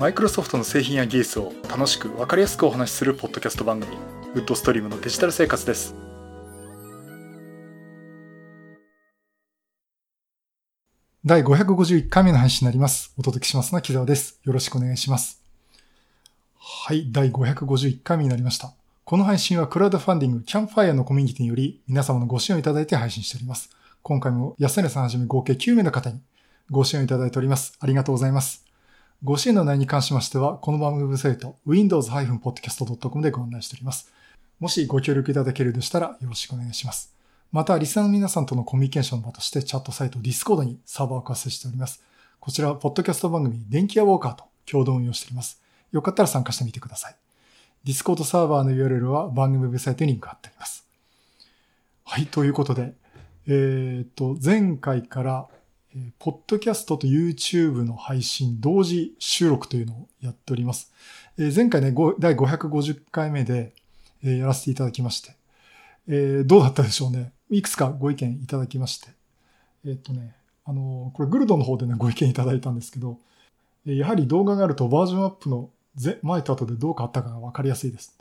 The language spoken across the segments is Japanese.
マイクロソフトの製品や技術を楽しく分かりやすくお話しするポッドキャスト番組ウッドストリームのデジタル生活です第551回目の配信になります。お届けしますのは木澤です。よろしくお願いします。はい、第551回目になりました。この配信はクラウドファンディングキャンファイアのコミュニティにより皆様のご支援をいただいて配信しております。今回も安根さんはじめ合計9名の方にご支援をいただいております。ありがとうございます。ご支援の内容に関しましては、この番組ウェブサイト windows-podcast.com でご案内しております。もしご協力いただけるでしたらよろしくお願いします。また、リスナーの皆さんとのコミュニケーションの場としてチャットサイト Discord にサーバーを活性しております。こちらは、ポッドキャスト番組、電気屋ウォーカーと共同運用しております。よかったら参加してみてください。Discord サーバーの URL は番組ウェブサイトにリンク貼ってあります。はい、ということで、えっ、と、前回から、えーポッドキャストと YouTube の配信同時収録というのをやっております。え前回ね、第550回目で、えやらせていただきまして、えどうだったでしょうね。いくつかご意見いただきまして。えっ、とね、あのこれグルドの方でね、ご意見いただいたんですけど、えやはり動画があるとバージョンアップの前前と後でどう変わったかがわかりやすいです。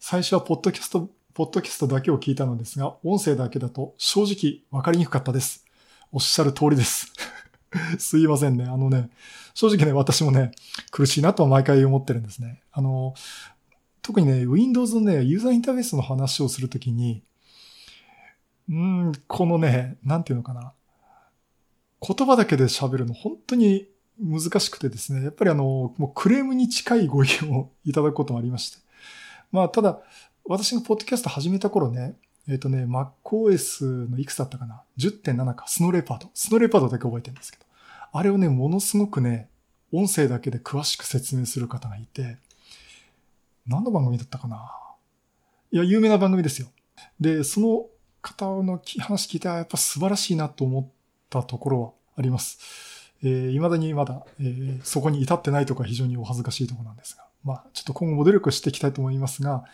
最初はポッドキャスト、ポッドキャストだけを聞いたのですが、音声だけだと正直わかりにくかったです。おっしゃる通りです。すいませんね。あのね、正直ね、私もね、苦しいなとは毎回思ってるんですね。あの、特にね、Windows のね、ユーザーインターフェースの話をするときに、うん、このね、なんていうのかな。言葉だけで喋るの本当に難しくてですね、やっぱりあの、もうクレームに近いご意見をいただくこともありまして。まあ、ただ、私がポッドキャスト始めた頃ね、えっ、とね、MacOS のいくつだったかな ?10.7 か、スノーレパード。スノーレパードだけ覚えてるんですけど。あれをね、ものすごくね、音声だけで詳しく説明する方がいて、何の番組だったかな？いや、有名な番組ですよ。で、その方の話聞いて、やっぱ素晴らしいなと思ったところはあります。えー、未だにまだ、えーそこに至ってないとか非常にお恥ずかしいところなんですが、まあ、ちょっと今後も努力していきたいと思いますが、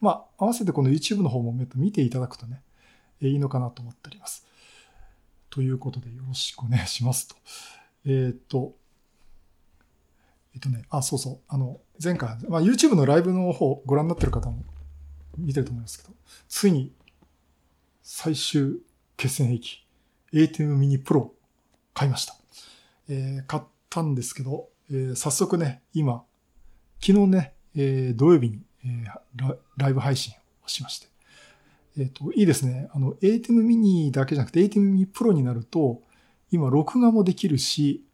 まあ、合わせてこの YouTube の方も見ていただくとね、いいのかなと思っております。ということでよろしくお願いしますと。えーっと、えっとね、あ、そうそう。あの、前回、まあ、YouTube のライブの方ご覧になってる方も見てると思いますけど、ついに最終決戦兵器 ATEM mini Pro 買いました。えー買ったんですけど、えー早速ね、今、昨日ね、えー土曜日に、えーライブ配信をしまして。えっ、と、いいですね。あの、ATEM mini だけじゃなくて ATEM mini Pro になると、今、録画もできるし、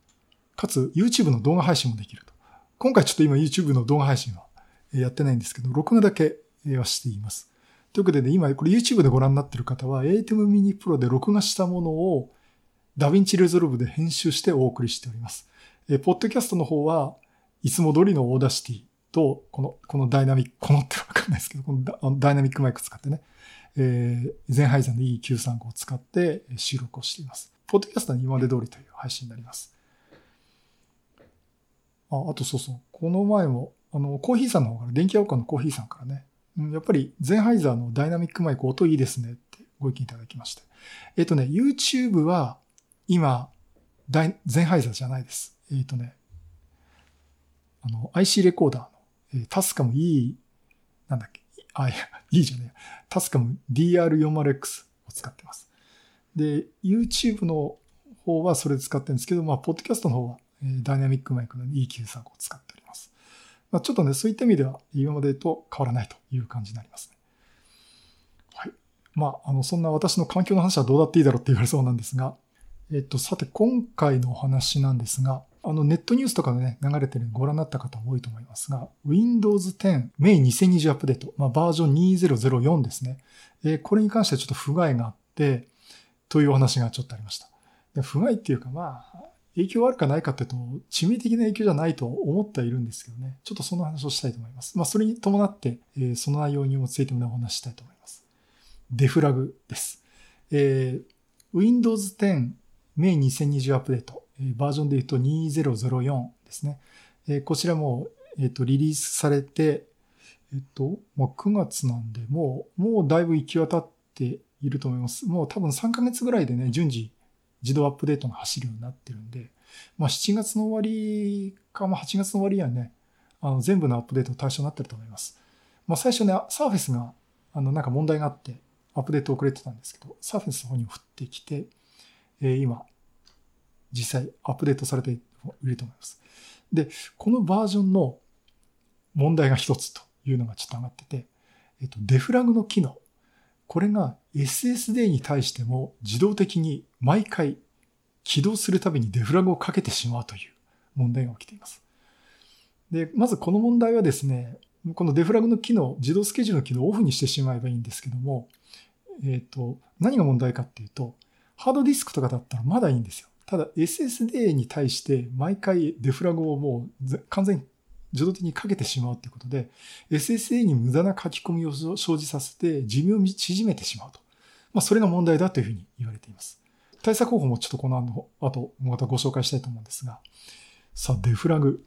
かつ YouTube の動画配信もできると。今回ちょっと今 YouTube の動画配信はやってないんですけど、録画だけはしています。ということでね、今これ YouTube でご覧になっている方は ATEM mini Pro で録画したものを DaVinci Resolve で編集してお送りしております。えーポッドキャストの方はいつも通りの Audacity と、この、このダイナミック、このってわかんないですけど、このダイナミックマイク使ってね、えー、ゼンハイザーの E935 を使って収録をしています。ポッドキャストは今まで通りという配信になります。あ、あとそうそう。この前も、あの、コーヒーさんの方から、電気屋岡のコーヒーさんからね、うんやっぱりゼンハイザーのダイナミックマイク音いいですねってご意見いただきまして。えっ、とね、YouTube は今、ダイゼンハイザーじゃないです。えっ、とね、あの、IC レコーダー、えタスカム E、なんだっけ、あ、いや、E じゃねえ。タスカム DR40X を使ってます。で、YouTube の方はそれ使ってるんですけど、まあ、ポッドキャストの方は、えダイナミックマイクの E935 を使っております。まあ、ちょっとね、そういった意味では、今までと変わらないという感じになりますね。はい。まあ、あの、そんな私の環境の話はどうだっていいだろうって言われそうなんですが、えっと、さて、今回のお話なんですが、あの、ネットニュースとかでね、流れてるのご覧になった方も多いと思いますが、Windows 10 May 2020アップデート、まあ、バージョン2004ですね。えーこれに関してはちょっと不具合があって、というお話がちょっとありました。で不具合っていうか、まあ、影響あるかないかっていうと、致命的な影響じゃないと思ってはいるんですけどね。ちょっとその話をしたいと思います。まあ、それに伴って、えーその内容にもついてもお話したいと思います。デフラグです。えー Windows 10 May 2020アップデート、バージョンで言うと2004ですね。えこちらも、えっ、と、リリースされて、えっ、と、まあ、9月なんで、もう、もうだいぶ行き渡っていると思います。もう多分3ヶ月ぐらいでね、順次自動アップデートが走るようになってるんで、まあ、7月の終わりか、まあ、8月の終わりにはね、あの全部のアップデート対象になってると思います。まあ、最初ね、サーフェスが、あの、なんか問題があって、アップデート遅れてたんですけど、サーフェスの方にも降ってきて、えー、今、実際アップデートされていると思います。で、このバージョンの問題が一つというのがちょっと上がってて、えっと、デフラグの機能。これが SSD に対しても自動的に毎回起動するたびにデフラグをかけてしまうという問題が起きています。で、まずこの問題はですね、このデフラグの機能、自動スケジュールの機能をオフにしてしまえばいいんですけども、えっ、ー、と、何が問題かっていうと、ハードディスクとかだったらまだいいんですよ。ただ SSD に対して毎回デフラグをもう完全に自動的にかけてしまうということで、SSA に無駄な書き込みを生じさせて寿命を縮めてしまうと。まあ、それが問題だというふうに言われています。対策方法もちょっとこの後、またご紹介したいと思うんですが、さあ、デフラグ。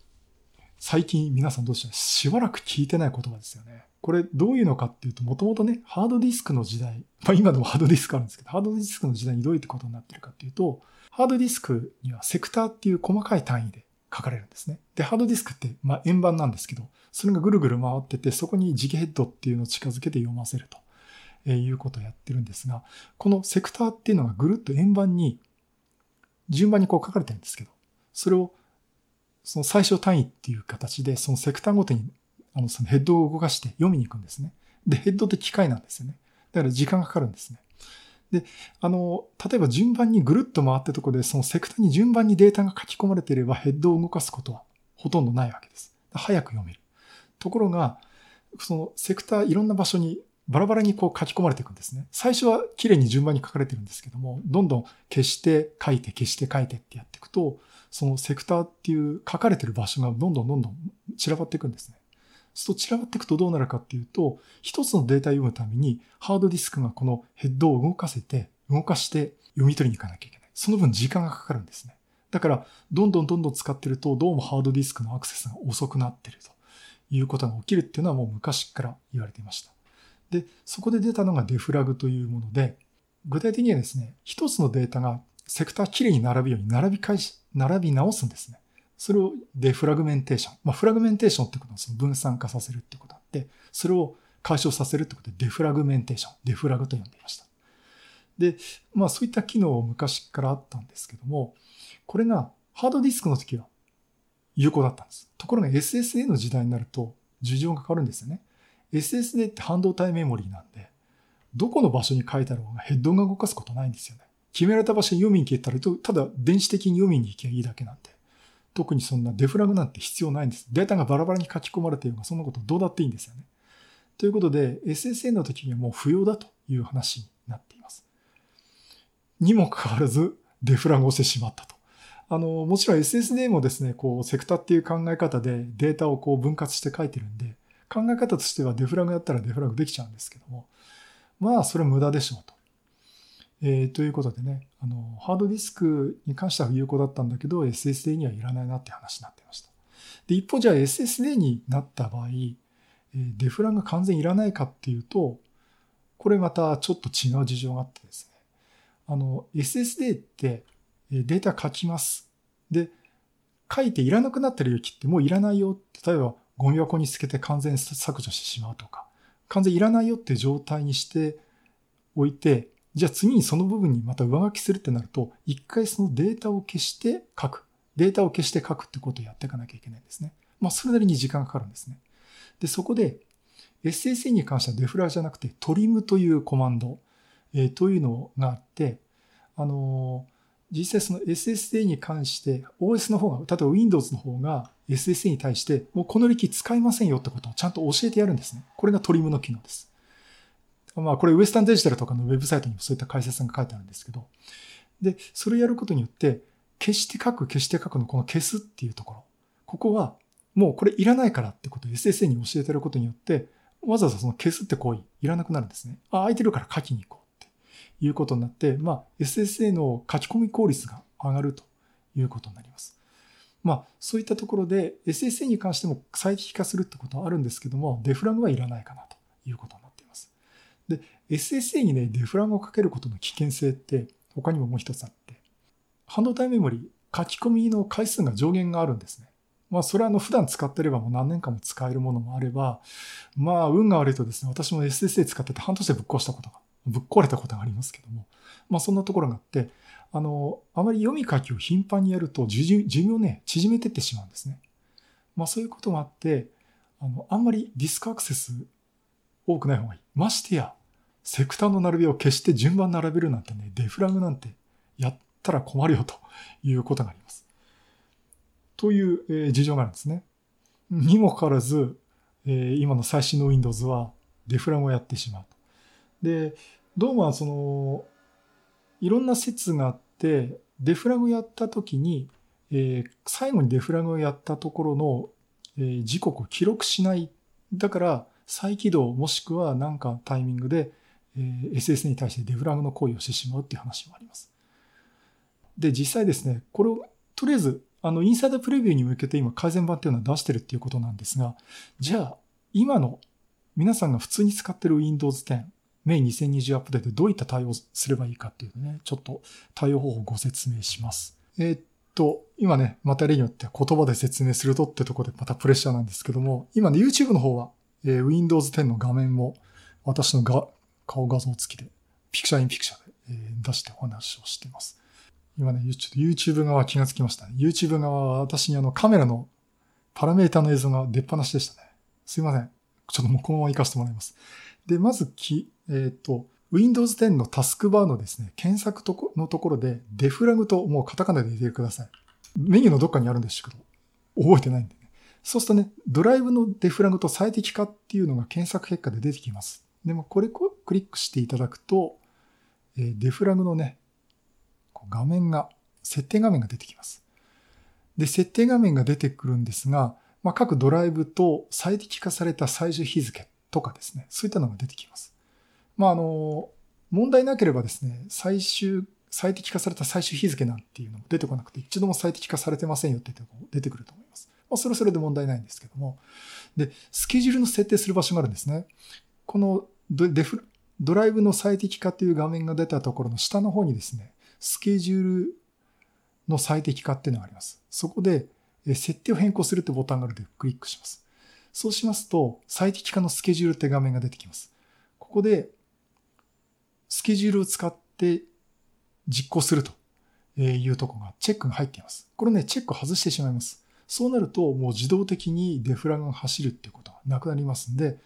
最近皆さんどうしたしばらく聞いてない言葉ですよね。これどういうのかっていうと、もともとね、ハードディスクの時代、まあ今でもハードディスクあるんですけど、ハードディスクの時代にどういうことになってるかっていうと、ハードディスクにはセクターっていう細かい単位で書かれるんですね。で、ハードディスクって、まあ、円盤なんですけど、それがぐるぐる回ってて、そこに磁気ヘッドっていうのを近づけて読ませると、えいうことをやってるんですが、このセクターっていうのがぐるっと円盤に、順番にこう書かれてるんですけど、それを、その最小単位っていう形で、そのセクターごとに、あの、そのヘッドを動かして読みに行くんですね。で、ヘッドって機械なんですよね。だから時間がかかるんですね。で、あの、例えば順番にぐるっと回ったとこで、そのセクターに順番にデータが書き込まれていればヘッドを動かすことはほとんどないわけです。早く読める。ところが、そのセクターいろんな場所にバラバラにこう書き込まれていくんですね。最初は綺麗に順番に書かれてるんですけども、どんどん消して書いて消して書いてってやっていくと、そのセクターっていう書かれてる場所がどんどんどんどん散らばっていくんですね。そう散らばっていくとどうなるかっていうと、一つのデータを読むためにハードディスクがこのヘッドを動かせて、動かして読み取りに行かなきゃいけない。その分時間がかかるんですね。だから、どんどんどんどん使ってると、どうもハードディスクのアクセスが遅くなってるということが起きるっていうのはもう昔から言われていました。で、そこで出たのがデフラグというもので、具体的にはですね、一つのデータがセクターきれいに並ぶように並び返し、並び直すんですね。それをデフラグメンテーション。まあ、フラグメンテーションってことはその分散化させるってことあって、それを解消させるってことでデフラグメンテーション、デフラグと呼んでいました。で、まあそういった機能を昔からあったんですけども、これがハードディスクの時は有効だったんです。ところが SSA の時代になると事情が変わるんですよね。SSD って半導体メモリーなんで、どこの場所に書いてある方がヘッドが動かすことないんですよね。決められた場所に読みに行けたら、ただ電子的に読みに行けばいいだけなんで。特にそんなデフラグなんて必要ないんです。データがバラバラに書き込まれているが、そんなことどうだっていいんですよね。ということで、SSN の時にはもう不要だという話になっています。にもかかわらず、デフラグをしてしまったと。あの、もちろん SSD もですね、こう、セクターっていう考え方でデータをこう分割して書いてるんで、考え方としてはデフラグやったらデフラグできちゃうんですけども、まあ、それ無駄でしょうと。えー、ということでね、あの、ハードディスクに関しては有効だったんだけど、SSD にはいらないなって話になってました。で、一方じゃあ SSD になった場合、デフランが完全いらないかっていうと、これまたちょっと違う事情があってですね。あの、SSD ってデータ書きます。で、書いていらなくなってる雪ってもういらないよ。例えばゴミ箱につけて完全削除してしまうとか、完全いらないよって状態にしておいて、じゃあ次にその部分にまた上書きするってなると、一回そのデータを消して書く。データを消して書くってことをやっていかなきゃいけないんですね。まあ、それなりに時間がかかるんですね。で、そこで、SSE に関してはデフラーじゃなくて、トリムというコマンド、えー、というのがあって、あのー、実際その SSD に関して、OS の方が、例えば Windows の方が SSD に対して、もうこの力使いませんよってことをちゃんと教えてやるんですね。これがトリムの機能です。まあこれウエスタンデジタルとかのウェブサイトにもそういった解説が書いてあるんですけど、で、それをやることによって、消して書く、消して書くのこの消すっていうところ。ここは、もうこれいらないからってことを SSA に教えてることによって、わざわざその消すって行為いらなくなるんですね。あ、空いてるから書きに行こうっていうことになって、まあ SSA の書き込み効率が上がるということになります。まあそういったところで SSA に関しても最適化するってことはあるんですけども、デフラグはいらないかなということになっています。で、SSA にね、デフラグをかけることの危険性って他にももう一つあって、半導体メモリ書き込みの回数が上限があるんですね。まあ、それはあの普段使ってればもう何年間も使えるものもあれば、まあ、運が悪いとですね、私も SSA 使ってて半年でぶっ壊したことが、ぶっ壊れたことがありますけども、まあ、そんなところがあって、あの、あまり読み書きを頻繁にやると寿命ね、縮めてってしまうんですね。まあ、そういうこともあって、あの、あんまりディスクアクセス多くない方がいい。ましてや、セクターの並びを消して順番並べるなんてね、デフラグなんてやったら困るよということがあります。という、事情があるんですね。にもかかわらず、えー、今の最新の Windows はデフラグをやってしまう。で、どうもその、いろんな説があって、デフラグやった時に、えー、最後にデフラグをやったところの、えー、時刻を記録しない。だから、再起動もしくは何かタイミングで、えー、SS に対してデフラグの行為をしてしまうっていう話もあります。で、実際ですね、これをとりあえずあの、インサイドプレビューに向けて今改善版っていうのは出してるっていうことなんですが、じゃあ、今の皆さんが普通に使ってる Windows 10、メイン2020アップデートどういった対応すればいいかっていうね、ちょっと対応方法をご説明します。えー、っと、今ね、また例によって言葉で説明するとってとこでまたプレッシャーなんですけども、今ね、YouTube の方は、えー、Windows 10の画面も私のが顔画像付きで、ピクチャーインピクチャーで、えー、出してお話をしています。今ね、ちょっと YouTube 側気がつきましたね。YouTube 側は私にあのカメラのパラメータの映像が出っ放しでしたね。すいません。ちょっともうこのまま行かせてもらいます。で、まずき、えっ、ー、と、Windows 10のタスクバーのですね、検索とこのところで、デフラグともうカタカナで入れてください。メニューのどっかにあるんですけど、覚えてないんでね。そうするとね、ドライブのデフラグと最適化っていうのが検索結果で出てきます。でもこれをクリックしていただくと、え、デフラグのね、画面が、設定画面が出てきます。で、設定画面が出てくるんですが、まあ、各ドライブと最適化された最終日付とかですね、そういったのが出てきます。まあ、あの、問題なければですね、最終、最適化された最終日付なんていうのも出てこなくて、一度も最適化されてませんよって出てくると思います。まあ、それはそれで問題ないんですけども。で、スケジュールの設定する場所があるんですね。このデフドライブの最適化という画面が出たところの下の方にですね、スケジュールの最適化っていうのがあります。そこで、設定を変更するってボタンがあるのでクリックします。そうしますと、最適化のスケジュールって画面が出てきます。ここで、スケジュールを使って実行するというとこがチェックが入っています。これね、チェックを外してしまいます。そうなると、もう自動的にデフラグが走るっていうことがなくなりますんで、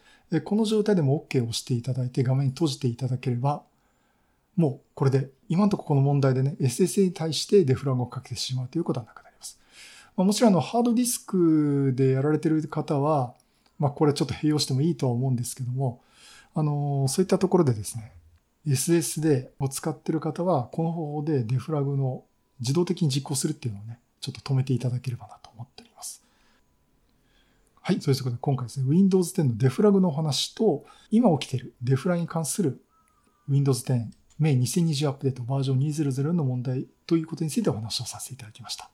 この状態でも OK を押していただいて画面閉じていただければ、もうこれで、今のところこの問題でね、SSA に対してデフラグをかけてしまうということはなくなります。まあ、もちろんあの、ハードディスクでやられている方は、まあ、これちょっと併用してもいいとは思うんですけども、あの、そういったところでですね、SS でを使ってる方は、この方法でデフラグの自動的に実行するっていうのをね、ちょっと止めていただければなと思っております。はい。そういうことで今回ですね、Windows 10のデフラグの話と、今起きているデフラグに関する Windows 10メイン2020アップデートバージョン200の問題ということについてお話をさせていただきました。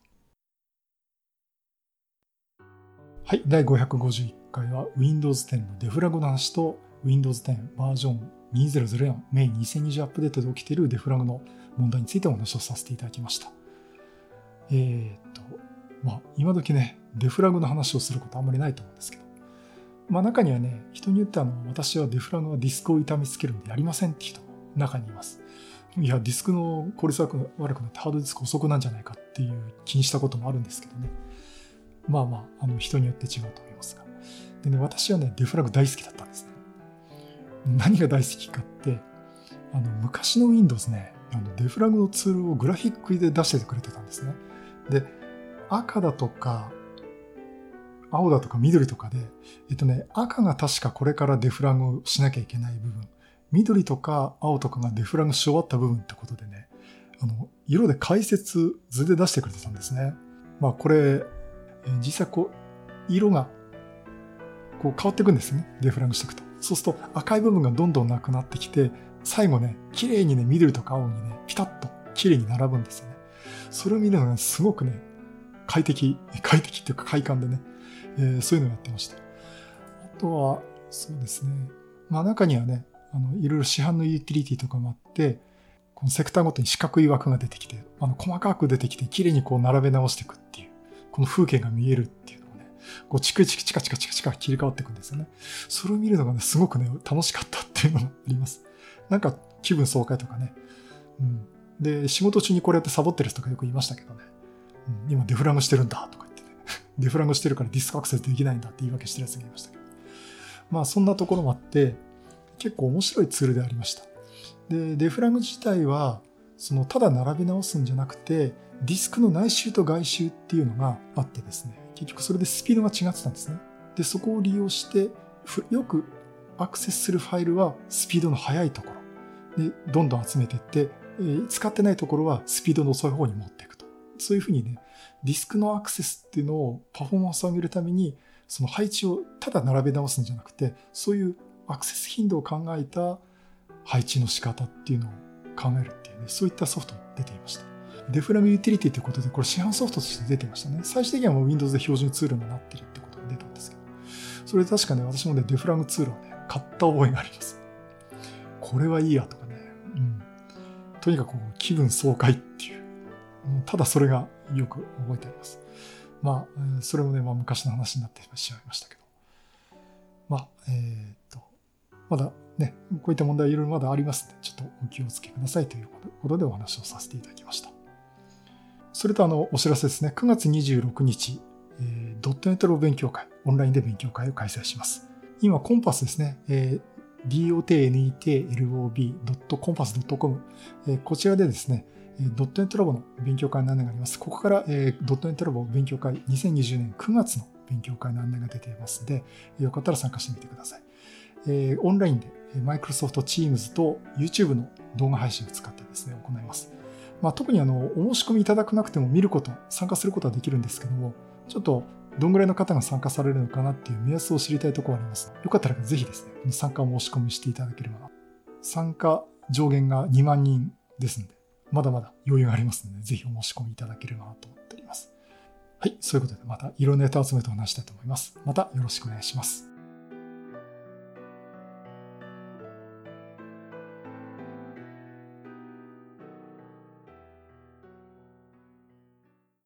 はい、第551回は Windows 10のデフラグの話と Windows 10バージョン2004メイン2020アップデートで起きているデフラグの問題についてお話をさせていただきました。えー、っと、まあ、今時ね、デフラグの話をすることあんまりないと思うんですけど、まあ中にはね、人によってあの、私はデフラグはディスクを痛めつけるんでやりませんって人も中にいます。いや、ディスクの効率悪く悪くなってハードディスク遅くなんじゃないかっていう気にしたこともあるんですけどね。まあまあ、あの人によって違うと思いますが。でね、私はね、デフラグ大好きだったんですね。何が大好きかって、あの、昔の Windows ね、あのデフラグのツールをグラフィックで出しててくれてたんですね。で、赤だとか、青だとか緑とかで、えっとね、赤が確かこれからデフラグしなきゃいけない部分。緑とか青とかがデフラグし終わった部分ってことでね、あの、色で解説図で出してくれてたんですね。まあこれ、実際こう、色がこう変わっていくんですね。デフラグしていくと。そうすると赤い部分がどんどんなくなってきて、最後ね、綺麗にね、緑とか青にね、ピタッと綺麗に並ぶんですよね。それを見るのがすごくね、快適、快適っていうか快感でね、えー、そういうのをやってました。あとは、そうですね。まあ中にはね、あの、いろいろ市販のユーティリティとかもあって、このセクターごとに四角い枠が出てきて、あの、細かく出てきて、綺麗にこう並べ直していくっていう、この風景が見えるっていうのをね、こう、チクチクチカチカチカチカ切り替わっていくんですよね。それを見るのがね、すごくね、楽しかったっていうのがあります。なんか、気分爽快とかね。うん。で、仕事中にこれやってサボってる人とかよく言いましたけどね。うん、今デフラグしてるんだとか。デフラグしてるからディスクアクセスできないんだって言い訳してるやつがいましたけど。まあそんなところもあって、結構面白いツールでありました。で、デフラグ自体は、そのただ並べ直すんじゃなくて、ディスクの内周と外周っていうのがあってですね、結局それでスピードが違ってたんですね。で、そこを利用して、よくアクセスするファイルはスピードの速いところでどんどん集めていって、使ってないところはスピードの遅い方に持っていくと。そういうふうにね、ディスクのアクセスっていうのをパフォーマンスを上げるために、その配置をただ並べ直すんじゃなくて、そういうアクセス頻度を考えた配置の仕方っていうのを考えるっていうね、そういったソフトも出ていました。デフラグユーティリティということで、これ市販ソフトとして出てましたね。最終的にはもう Windows で標準ツールになってるってことが出たんですけど、それ確かね、私もね、デフラグツールをね、買った覚えがあります。これはいいやとかね、うん。とにかく気分爽快っていう、ただそれがよく覚えてあります。まあ、それもね、まあ昔の話になってしまいましたけど。まあ、えっ、と、まだね、こういった問題いろいろまだありますので、ちょっとお気をつけくださいということでお話をさせていただきました。それとあの、お知らせですね。9月26日、えー、ドットネットロ勉強会、オンラインで勉強会を開催します。今、コンパスですね。えー、dotnetlob.compass.com、えー、こちらでですね、ドットネットラボの勉強会の案内があります。ここから、えー、ドットネットラボ勉強会2020年9月の勉強会の案内が出ていますので、よかったら参加してみてください。えー、オンラインで Microsoft Teams と YouTube の動画配信を使ってですね、行います。まあ、特にあの、お申し込みいただくなくても見ること、参加することはできるんですけども、ちょっとどんぐらいの方が参加されるのかなっていう目安を知りたいところがあります。よかったらぜひですね、参加を申し込みしていただければ参加上限が2万人ですので、まだまだ余裕がありますので、ぜひお申し込みいただければなと思っております。はい、そういうことでまたいろんなネタを集めてお話したいと思います。またよろしくお願いします。